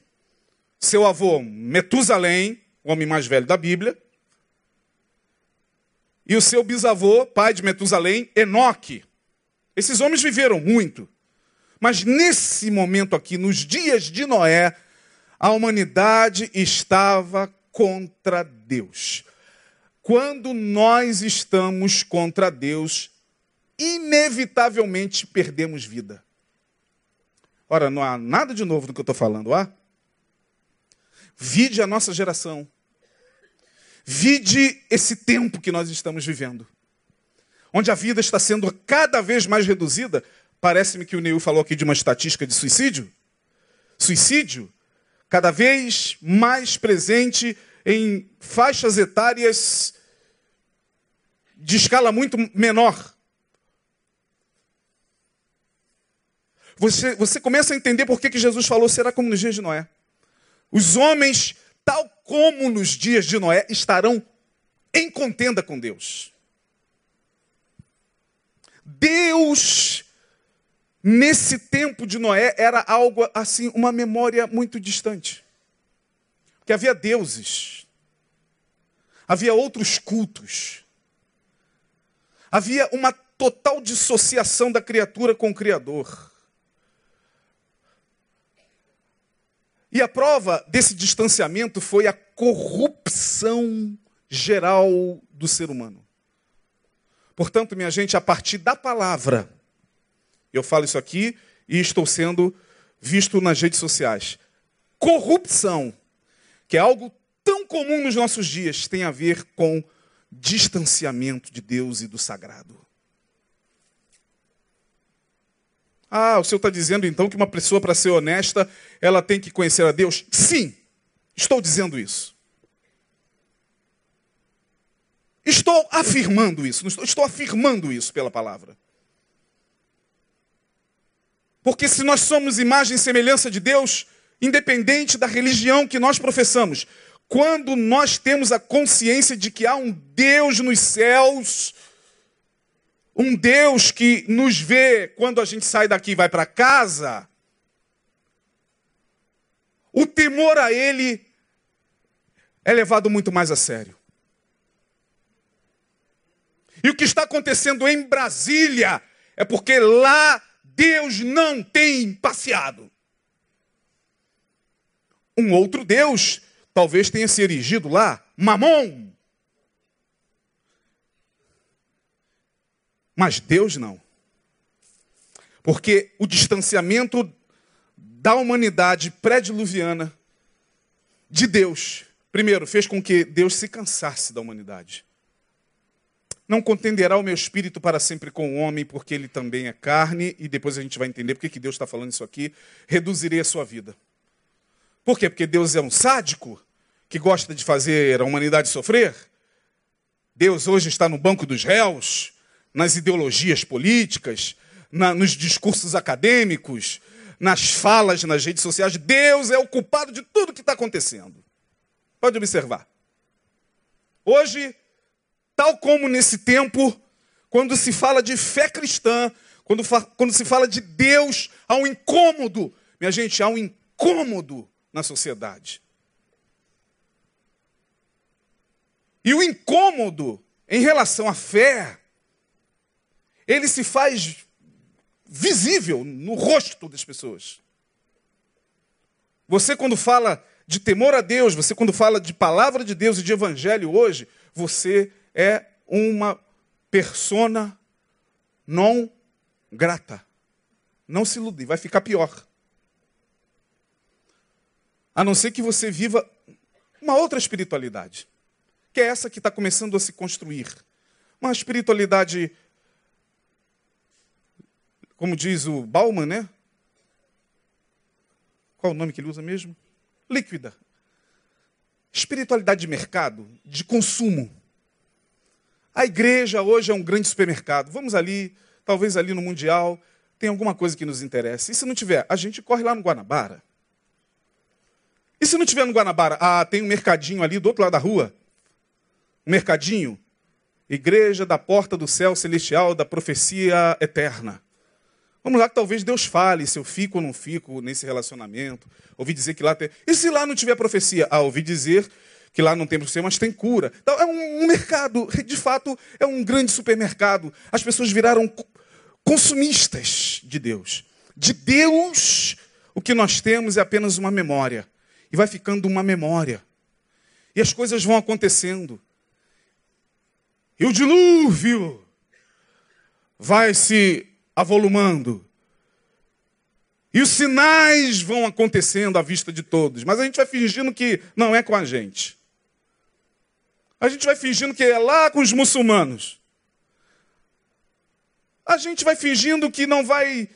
[SPEAKER 1] seu avô Metusalém, o homem mais velho da Bíblia, e o seu bisavô, pai de Metusalém, Enoque. Esses homens viveram muito. Mas nesse momento aqui, nos dias de Noé, a humanidade estava contra Deus. Quando nós estamos contra Deus, inevitavelmente perdemos vida. Ora, não há nada de novo do que eu estou falando, há? Vide a nossa geração. Vide esse tempo que nós estamos vivendo. Onde a vida está sendo cada vez mais reduzida. Parece-me que o Neil falou aqui de uma estatística de suicídio. Suicídio cada vez mais presente em faixas etárias de escala muito menor. Você, você começa a entender por que, que Jesus falou: será como nos dias de Noé. Os homens, tal como nos dias de Noé, estarão em contenda com Deus. Deus, nesse tempo de Noé, era algo assim, uma memória muito distante. Porque havia deuses, havia outros cultos, havia uma total dissociação da criatura com o Criador. E a prova desse distanciamento foi a corrupção geral do ser humano. Portanto, minha gente, a partir da palavra, eu falo isso aqui e estou sendo visto nas redes sociais. Corrupção, que é algo tão comum nos nossos dias, tem a ver com distanciamento de Deus e do sagrado. Ah, o senhor está dizendo então que uma pessoa, para ser honesta, ela tem que conhecer a Deus? Sim, estou dizendo isso. Estou afirmando isso, estou, estou afirmando isso pela palavra. Porque se nós somos imagem e semelhança de Deus, independente da religião que nós professamos, quando nós temos a consciência de que há um Deus nos céus, um Deus que nos vê quando a gente sai daqui e vai para casa, o temor a Ele é levado muito mais a sério. E o que está acontecendo em Brasília é porque lá Deus não tem passeado. Um outro Deus talvez tenha se erigido lá, Mamon. Mas Deus não. Porque o distanciamento da humanidade pré-diluviana de Deus, primeiro, fez com que Deus se cansasse da humanidade. Não contenderá o meu espírito para sempre com o homem, porque ele também é carne, e depois a gente vai entender porque que Deus está falando isso aqui. Reduzirei a sua vida. Por quê? Porque Deus é um sádico que gosta de fazer a humanidade sofrer? Deus hoje está no banco dos réus, nas ideologias políticas, na, nos discursos acadêmicos, nas falas nas redes sociais. Deus é o culpado de tudo que está acontecendo. Pode observar. Hoje, tal como nesse tempo, quando se fala de fé cristã, quando, quando se fala de Deus, há um incômodo. Minha gente, há um incômodo na sociedade. E o incômodo em relação à fé ele se faz visível no rosto das pessoas. Você, quando fala de temor a Deus, você, quando fala de palavra de Deus e de evangelho hoje, você é uma persona não grata. Não se ilude, vai ficar pior. A não ser que você viva uma outra espiritualidade, que é essa que está começando a se construir. Uma espiritualidade como diz o Bauman, né? Qual o nome que ele usa mesmo? Líquida. Espiritualidade de mercado, de consumo. A igreja hoje é um grande supermercado. Vamos ali, talvez ali no Mundial, tem alguma coisa que nos interessa. E se não tiver, a gente corre lá no Guanabara. E se não tiver no Guanabara? Ah, tem um mercadinho ali do outro lado da rua. Um mercadinho. Igreja da porta do céu celestial da profecia eterna. Vamos lá que talvez Deus fale se eu fico ou não fico nesse relacionamento. Ouvi dizer que lá tem. E se lá não tiver profecia? Ah, ouvi dizer que lá não tem profecia, mas tem cura. Então é um, um mercado, de fato, é um grande supermercado. As pessoas viraram consumistas de Deus. De Deus, o que nós temos é apenas uma memória. E vai ficando uma memória. E as coisas vão acontecendo. E o dilúvio vai se avolumando. E os sinais vão acontecendo à vista de todos. Mas a gente vai fingindo que não é com a gente. A gente vai fingindo que é lá com os muçulmanos. A gente vai fingindo que não vai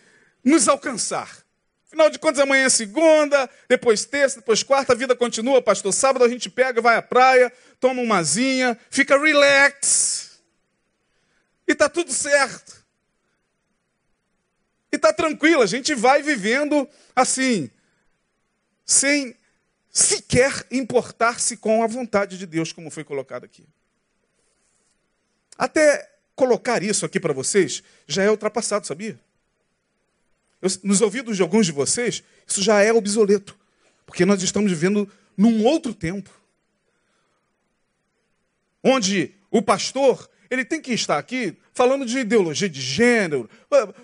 [SPEAKER 1] nos alcançar. Afinal de contas, amanhã é segunda, depois terça, depois quarta, a vida continua, pastor. Sábado a gente pega, vai à praia, toma uma zinha, fica relax. E está tudo certo. Está tranquilo, a gente vai vivendo assim, sem sequer importar-se com a vontade de Deus, como foi colocado aqui. Até colocar isso aqui para vocês já é ultrapassado, sabia? Eu, nos ouvidos de alguns de vocês, isso já é obsoleto, porque nós estamos vivendo num outro tempo, onde o pastor ele tem que estar aqui falando de ideologia de gênero,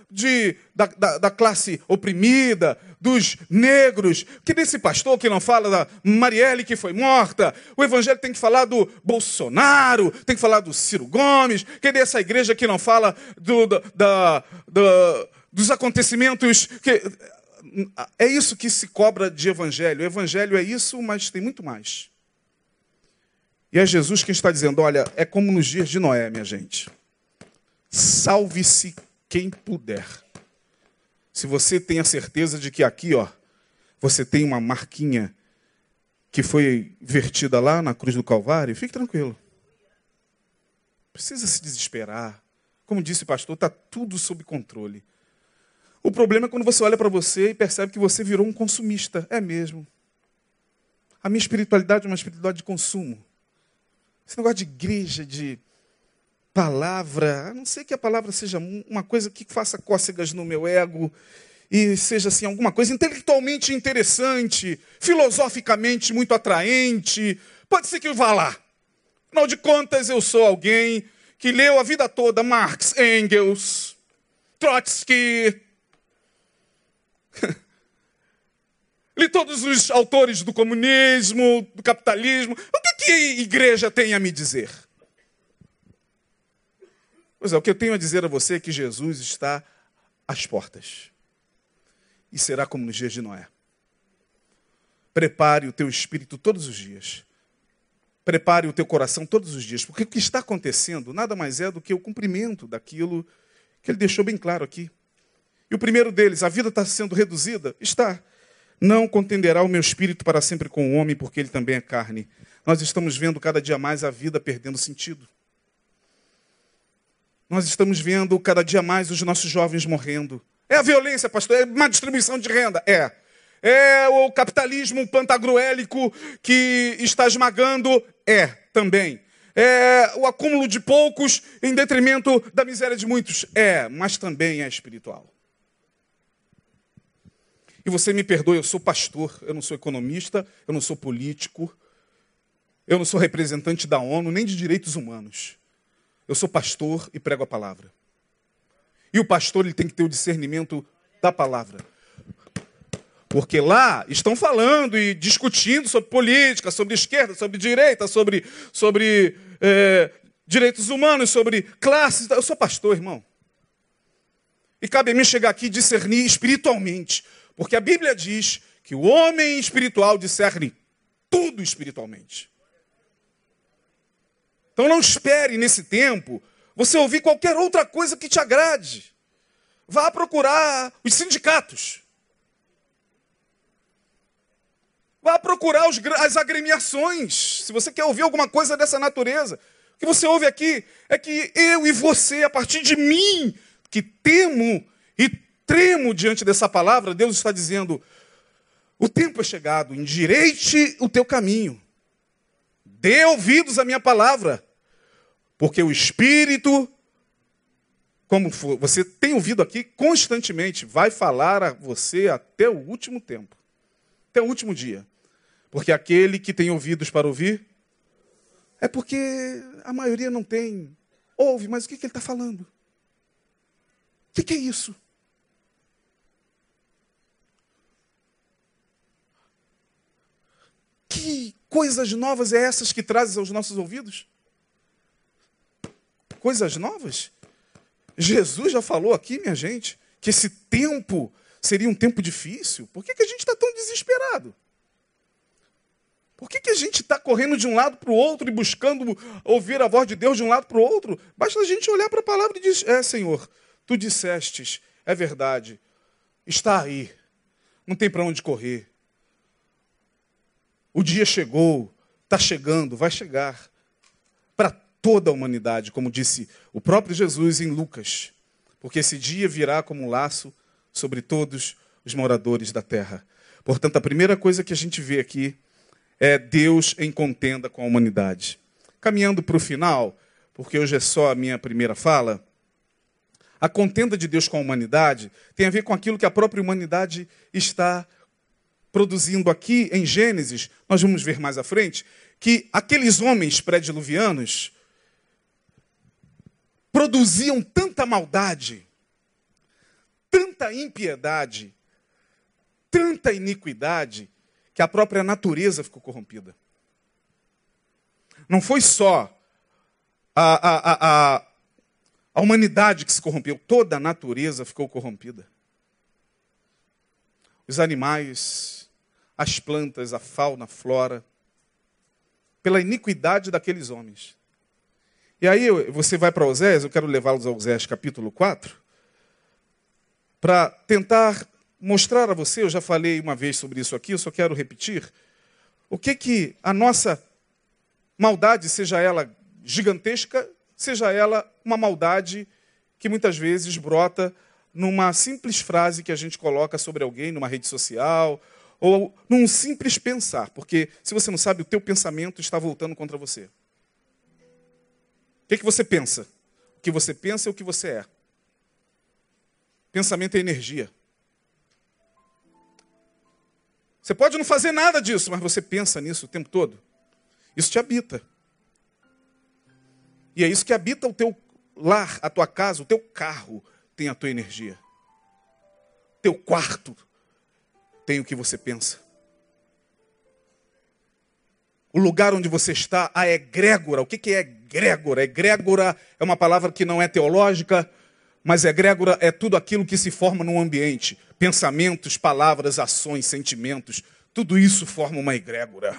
[SPEAKER 1] de, da, da, da, classe oprimida, dos negros. Que desse pastor que não fala da Marielle que foi morta. O evangelho tem que falar do Bolsonaro, tem que falar do Ciro Gomes. Que dessa igreja que não fala do, da, da, dos acontecimentos. Que... É isso que se cobra de evangelho. O evangelho é isso, mas tem muito mais. E é Jesus quem está dizendo: olha, é como nos dias de Noé, minha gente. Salve-se quem puder. Se você tem a certeza de que aqui, ó, você tem uma marquinha que foi vertida lá na cruz do Calvário, fique tranquilo. Precisa se desesperar. Como disse o pastor, está tudo sob controle. O problema é quando você olha para você e percebe que você virou um consumista. É mesmo. A minha espiritualidade é uma espiritualidade de consumo. Esse negócio de igreja, de palavra, a não sei que a palavra seja uma coisa que faça cócegas no meu ego e seja assim alguma coisa intelectualmente interessante, filosoficamente muito atraente, pode ser que eu vá lá. Afinal de contas, eu sou alguém que leu a vida toda Marx, Engels, Trotsky, li todos os autores do comunismo, do capitalismo. O que, que a igreja tem a me dizer? Pois é, o que eu tenho a dizer a você é que Jesus está às portas. E será como nos dias de Noé. Prepare o teu espírito todos os dias. Prepare o teu coração todos os dias. Porque o que está acontecendo nada mais é do que o cumprimento daquilo que ele deixou bem claro aqui. E o primeiro deles, a vida está sendo reduzida? Está. Não contenderá o meu espírito para sempre com o homem, porque ele também é carne. Nós estamos vendo cada dia mais a vida perdendo sentido. Nós estamos vendo cada dia mais os nossos jovens morrendo. É a violência, pastor? É uma distribuição de renda? É. É o capitalismo pantagruélico que está esmagando? É, também. É o acúmulo de poucos em detrimento da miséria de muitos? É, mas também é espiritual. E você me perdoe, eu sou pastor, eu não sou economista, eu não sou político, eu não sou representante da ONU, nem de direitos humanos. Eu sou pastor e prego a palavra. E o pastor ele tem que ter o discernimento da palavra. Porque lá estão falando e discutindo sobre política, sobre esquerda, sobre direita, sobre, sobre é, direitos humanos, sobre classes. Eu sou pastor, irmão. E cabe a mim chegar aqui e discernir espiritualmente. Porque a Bíblia diz que o homem espiritual discerne tudo espiritualmente. Então não espere nesse tempo você ouvir qualquer outra coisa que te agrade. Vá procurar os sindicatos. Vá procurar os, as agremiações. Se você quer ouvir alguma coisa dessa natureza. O que você ouve aqui é que eu e você, a partir de mim, que temo e tremo diante dessa palavra, Deus está dizendo: O tempo é chegado, endireite o teu caminho. Dê ouvidos à minha palavra, porque o Espírito, como você tem ouvido aqui constantemente, vai falar a você até o último tempo, até o último dia. Porque aquele que tem ouvidos para ouvir, é porque a maioria não tem. Ouve, mas o que, que ele está falando? O que, que é isso? Que coisas novas é essas que trazes aos nossos ouvidos? Coisas novas? Jesus já falou aqui, minha gente, que esse tempo seria um tempo difícil. Por que, que a gente está tão desesperado? Por que, que a gente está correndo de um lado para o outro e buscando ouvir a voz de Deus de um lado para o outro? Basta a gente olhar para a palavra e dizer: É, Senhor, tu dissestes, é verdade, está aí, não tem para onde correr. O dia chegou, está chegando, vai chegar para toda a humanidade, como disse o próprio Jesus em Lucas, porque esse dia virá como um laço sobre todos os moradores da terra. Portanto, a primeira coisa que a gente vê aqui é Deus em contenda com a humanidade. Caminhando para o final, porque hoje é só a minha primeira fala, a contenda de Deus com a humanidade tem a ver com aquilo que a própria humanidade está produzindo aqui em Gênesis, nós vamos ver mais à frente, que aqueles homens pré-diluvianos produziam tanta maldade, tanta impiedade, tanta iniquidade, que a própria natureza ficou corrompida. Não foi só a, a, a, a humanidade que se corrompeu, toda a natureza ficou corrompida. Os animais, as plantas, a fauna, a flora, pela iniquidade daqueles homens. E aí você vai para Oséias, eu quero levá-los a Oséias capítulo 4, para tentar mostrar a você, eu já falei uma vez sobre isso aqui, eu só quero repetir, o que que a nossa maldade, seja ela gigantesca, seja ela uma maldade que muitas vezes brota numa simples frase que a gente coloca sobre alguém numa rede social ou num simples pensar, porque se você não sabe, o teu pensamento está voltando contra você. O que, é que você pensa? O que você pensa é o que você é. Pensamento é energia. Você pode não fazer nada disso, mas você pensa nisso o tempo todo. Isso te habita. E é isso que habita o teu lar, a tua casa, o teu carro tem a tua energia. Teu quarto tem o que você pensa. O lugar onde você está, a egrégora. O que é egrégora? Egrégora é uma palavra que não é teológica, mas egrégora é tudo aquilo que se forma num ambiente. Pensamentos, palavras, ações, sentimentos. Tudo isso forma uma egrégora.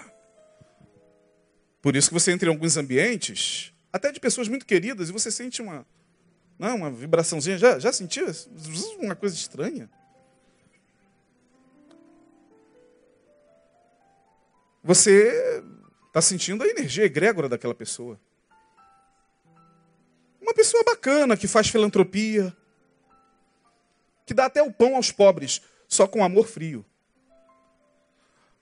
[SPEAKER 1] Por isso que você entra em alguns ambientes, até de pessoas muito queridas, e você sente uma, não, uma vibraçãozinha. Já, já sentiu? Uma coisa estranha. Você está sentindo a energia egrégora daquela pessoa. Uma pessoa bacana, que faz filantropia, que dá até o pão aos pobres, só com amor frio.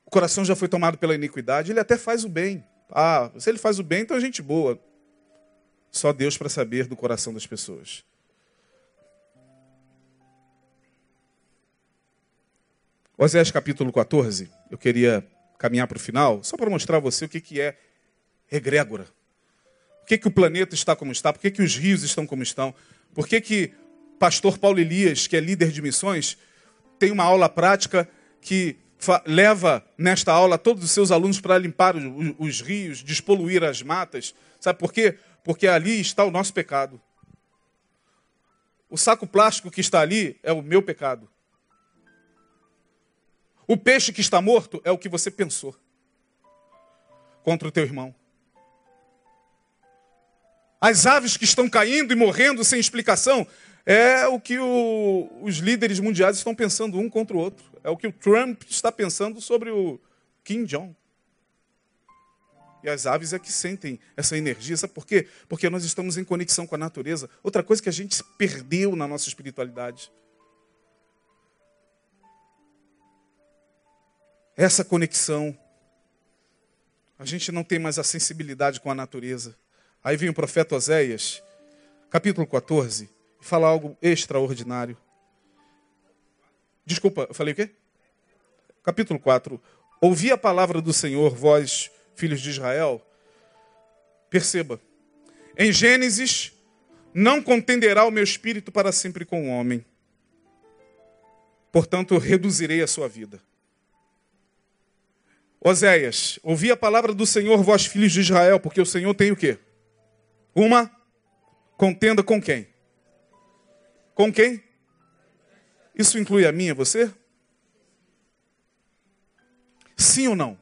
[SPEAKER 1] O coração já foi tomado pela iniquidade, ele até faz o bem. Ah, se ele faz o bem, então é gente boa. Só Deus para saber do coração das pessoas. Oséias capítulo 14, eu queria caminhar para o final, só para mostrar a você o que, que é egrégora. Por que, que o planeta está como está? Por que, que os rios estão como estão? Por que, que pastor Paulo Elias, que é líder de missões, tem uma aula prática que leva nesta aula todos os seus alunos para limpar os, os rios, despoluir as matas. Sabe por quê? Porque ali está o nosso pecado. O saco plástico que está ali é o meu pecado. O peixe que está morto é o que você pensou contra o teu irmão. As aves que estão caindo e morrendo sem explicação é o que o, os líderes mundiais estão pensando um contra o outro. É o que o Trump está pensando sobre o Kim Jong. E as aves é que sentem essa energia. Sabe por quê? Porque nós estamos em conexão com a natureza. Outra coisa que a gente perdeu na nossa espiritualidade. Essa conexão. A gente não tem mais a sensibilidade com a natureza. Aí vem o profeta Oséias, capítulo 14, e fala algo extraordinário. Desculpa, eu falei o quê? Capítulo 4. Ouvi a palavra do Senhor, vós, filhos de Israel. Perceba, em Gênesis, não contenderá o meu espírito para sempre com o homem. Portanto, reduzirei a sua vida. Oséias, ouvi a palavra do Senhor, vós filhos de Israel, porque o Senhor tem o quê? Uma contenda com quem? Com quem? Isso inclui a minha, você? Sim ou não?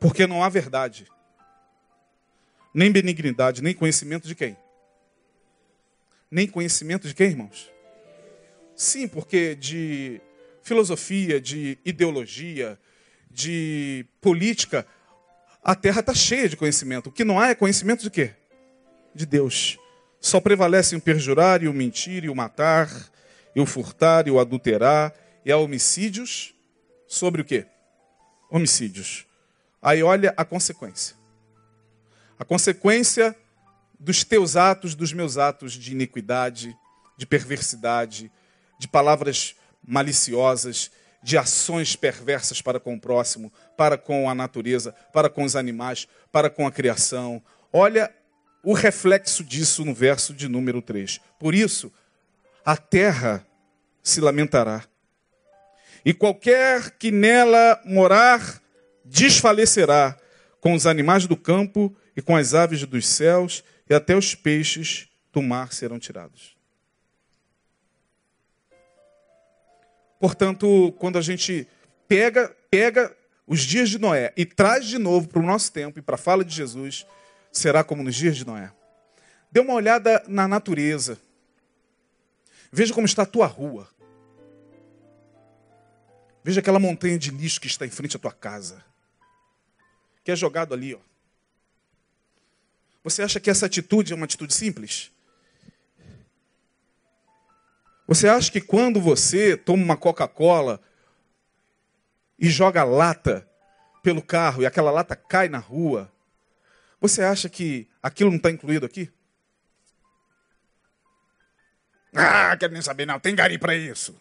[SPEAKER 1] Porque não há verdade, nem benignidade, nem conhecimento de quem? Nem conhecimento de quem, irmãos? Sim, porque de filosofia, de ideologia, de política, a terra está cheia de conhecimento. O que não há é conhecimento de quê? De Deus. Só prevalecem o perjurar e o mentir e o matar, e o furtar e o adulterar, e há homicídios sobre o quê? Homicídios. Aí olha a consequência. A consequência dos teus atos, dos meus atos de iniquidade, de perversidade, de palavras maliciosas, de ações perversas para com o próximo, para com a natureza, para com os animais, para com a criação. Olha o reflexo disso no verso de número 3. Por isso, a terra se lamentará, e qualquer que nela morar desfalecerá, com os animais do campo e com as aves dos céus, e até os peixes do mar serão tirados. Portanto, quando a gente pega, pega os dias de Noé e traz de novo para o nosso tempo e para a fala de Jesus, será como nos dias de Noé. Dê uma olhada na natureza. Veja como está a tua rua. Veja aquela montanha de lixo que está em frente à tua casa. Que é jogado ali, ó. Você acha que essa atitude é uma atitude simples? Você acha que quando você toma uma Coca-Cola e joga lata pelo carro e aquela lata cai na rua, você acha que aquilo não está incluído aqui? Ah, quero nem saber, não. Tem gari para isso.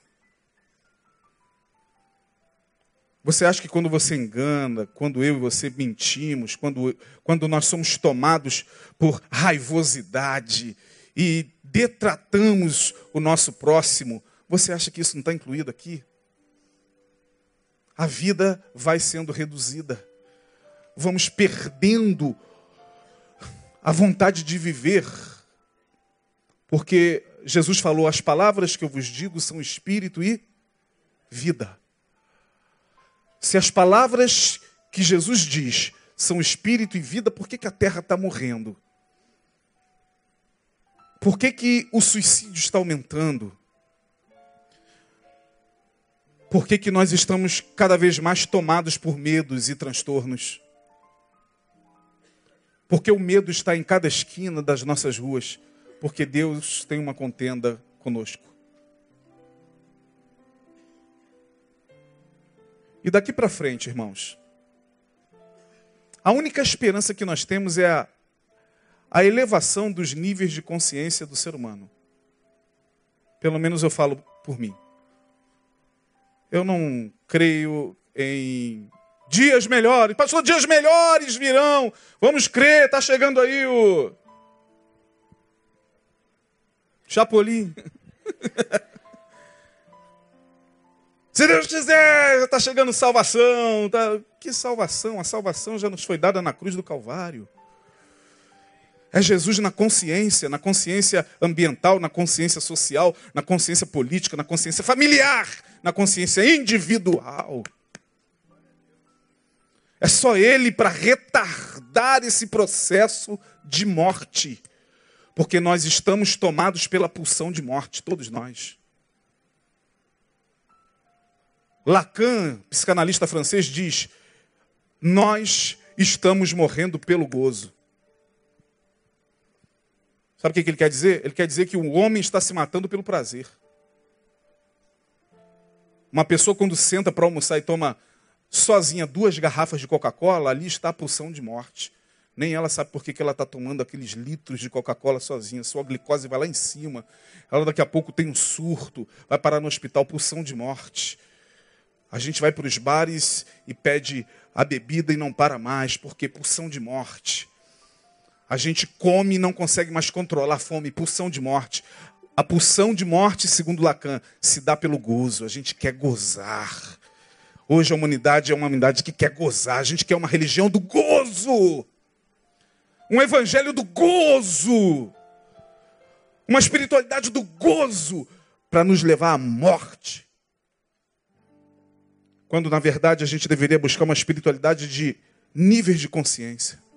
[SPEAKER 1] Você acha que quando você engana, quando eu e você mentimos, quando, quando nós somos tomados por raivosidade e detratamos o nosso próximo, você acha que isso não está incluído aqui? A vida vai sendo reduzida. Vamos perdendo a vontade de viver. Porque Jesus falou: as palavras que eu vos digo são espírito e vida. Se as palavras que Jesus diz são espírito e vida, por que, que a terra está morrendo? Por que, que o suicídio está aumentando? Por que, que nós estamos cada vez mais tomados por medos e transtornos? Porque o medo está em cada esquina das nossas ruas. Porque Deus tem uma contenda conosco. E daqui para frente, irmãos, a única esperança que nós temos é a a elevação dos níveis de consciência do ser humano. Pelo menos eu falo por mim. Eu não creio em dias melhores. Pastor, dias melhores virão. Vamos crer, está chegando aí o Chapolin. Se Deus quiser, está chegando salvação. Tá... Que salvação? A salvação já nos foi dada na cruz do Calvário. É Jesus na consciência, na consciência ambiental, na consciência social, na consciência política, na consciência familiar, na consciência individual. É só Ele para retardar esse processo de morte. Porque nós estamos tomados pela pulsão de morte, todos nós. Lacan, psicanalista francês, diz: Nós estamos morrendo pelo gozo. Sabe o que ele quer dizer? Ele quer dizer que o homem está se matando pelo prazer. Uma pessoa, quando senta para almoçar e toma sozinha duas garrafas de Coca-Cola, ali está a pulsão de morte. Nem ela sabe por que, ela está tomando aqueles litros de Coca-Cola sozinha. Sua glicose vai lá em cima. Ela daqui a pouco tem um surto, vai parar no hospital, pulsão de morte. A gente vai para os bares e pede a bebida e não para mais, porque pulsão de morte. A gente come e não consegue mais controlar a fome, pulsão de morte. A pulsão de morte, segundo Lacan, se dá pelo gozo. A gente quer gozar. Hoje a humanidade é uma humanidade que quer gozar. A gente quer uma religião do gozo. Um evangelho do gozo. Uma espiritualidade do gozo para nos levar à morte. Quando na verdade a gente deveria buscar uma espiritualidade de níveis de consciência.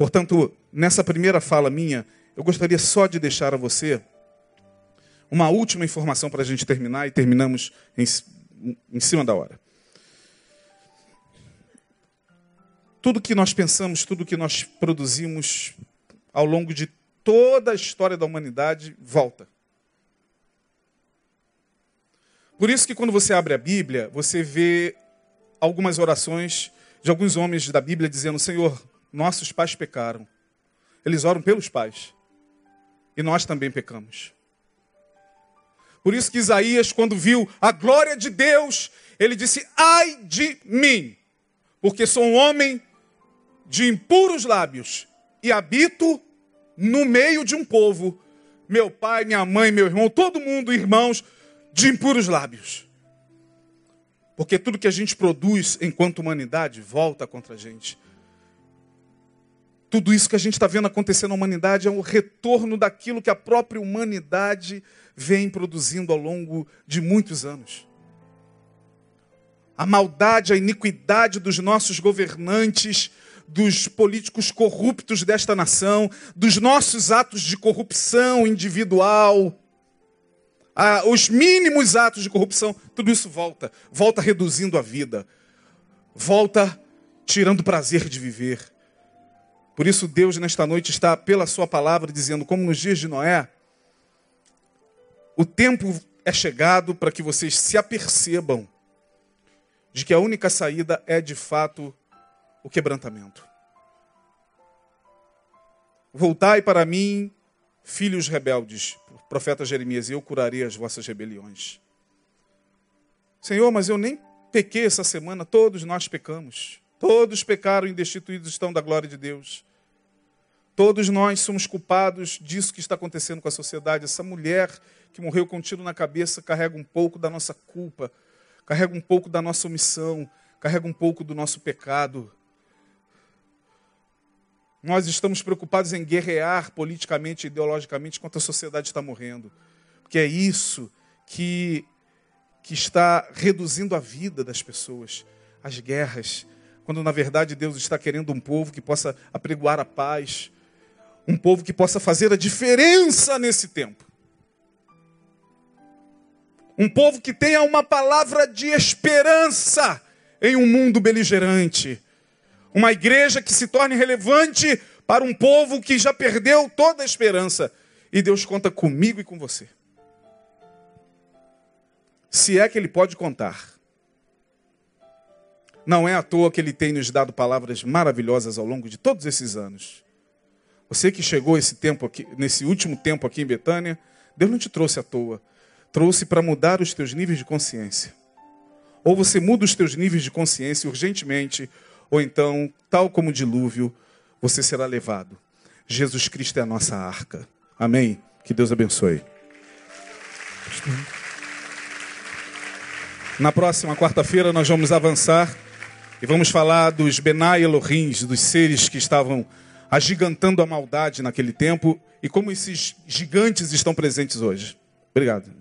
[SPEAKER 1] Portanto, nessa primeira fala minha, eu gostaria só de deixar a você uma última informação para a gente terminar e terminamos em, em cima da hora. Tudo que nós pensamos, tudo que nós produzimos ao longo de toda a história da humanidade volta. Por isso que quando você abre a Bíblia, você vê algumas orações de alguns homens da Bíblia dizendo: Senhor, nossos pais pecaram. Eles oram pelos pais. E nós também pecamos. Por isso que Isaías, quando viu a glória de Deus, ele disse: Ai de mim, porque sou um homem de impuros lábios e habito no meio de um povo. Meu pai, minha mãe, meu irmão, todo mundo, irmãos, de impuros lábios. Porque tudo que a gente produz enquanto humanidade volta contra a gente. Tudo isso que a gente está vendo acontecer na humanidade é um retorno daquilo que a própria humanidade vem produzindo ao longo de muitos anos. A maldade, a iniquidade dos nossos governantes, dos políticos corruptos desta nação, dos nossos atos de corrupção individual, os mínimos atos de corrupção, tudo isso volta, volta reduzindo a vida, volta tirando o prazer de viver. Por isso, Deus, nesta noite, está, pela Sua palavra, dizendo: como nos dias de Noé, o tempo é chegado para que vocês se apercebam de que a única saída é, de fato, o quebrantamento. Voltai para mim, filhos rebeldes, profeta Jeremias, e eu curarei as vossas rebeliões. Senhor, mas eu nem pequei essa semana, todos nós pecamos. Todos pecaram e destituídos estão da glória de Deus. Todos nós somos culpados disso que está acontecendo com a sociedade. Essa mulher que morreu com um tiro na cabeça carrega um pouco da nossa culpa, carrega um pouco da nossa omissão, carrega um pouco do nosso pecado. Nós estamos preocupados em guerrear politicamente ideologicamente enquanto a sociedade está morrendo. Porque é isso que, que está reduzindo a vida das pessoas. As guerras. Quando na verdade Deus está querendo um povo que possa apregoar a paz. Um povo que possa fazer a diferença nesse tempo. Um povo que tenha uma palavra de esperança em um mundo beligerante uma igreja que se torne relevante para um povo que já perdeu toda a esperança. E Deus conta comigo e com você. Se é que Ele pode contar. Não é à toa que Ele tem nos dado palavras maravilhosas ao longo de todos esses anos. Você que chegou esse tempo aqui, nesse último tempo aqui em Betânia, Deus não te trouxe à toa. Trouxe para mudar os teus níveis de consciência. Ou você muda os teus níveis de consciência urgentemente, ou então, tal como o dilúvio, você será levado. Jesus Cristo é a nossa arca. Amém? Que Deus abençoe. Na próxima quarta-feira nós vamos avançar e vamos falar dos Benai Elohims, dos seres que estavam agigantando a maldade naquele tempo e como esses gigantes estão presentes hoje. Obrigado.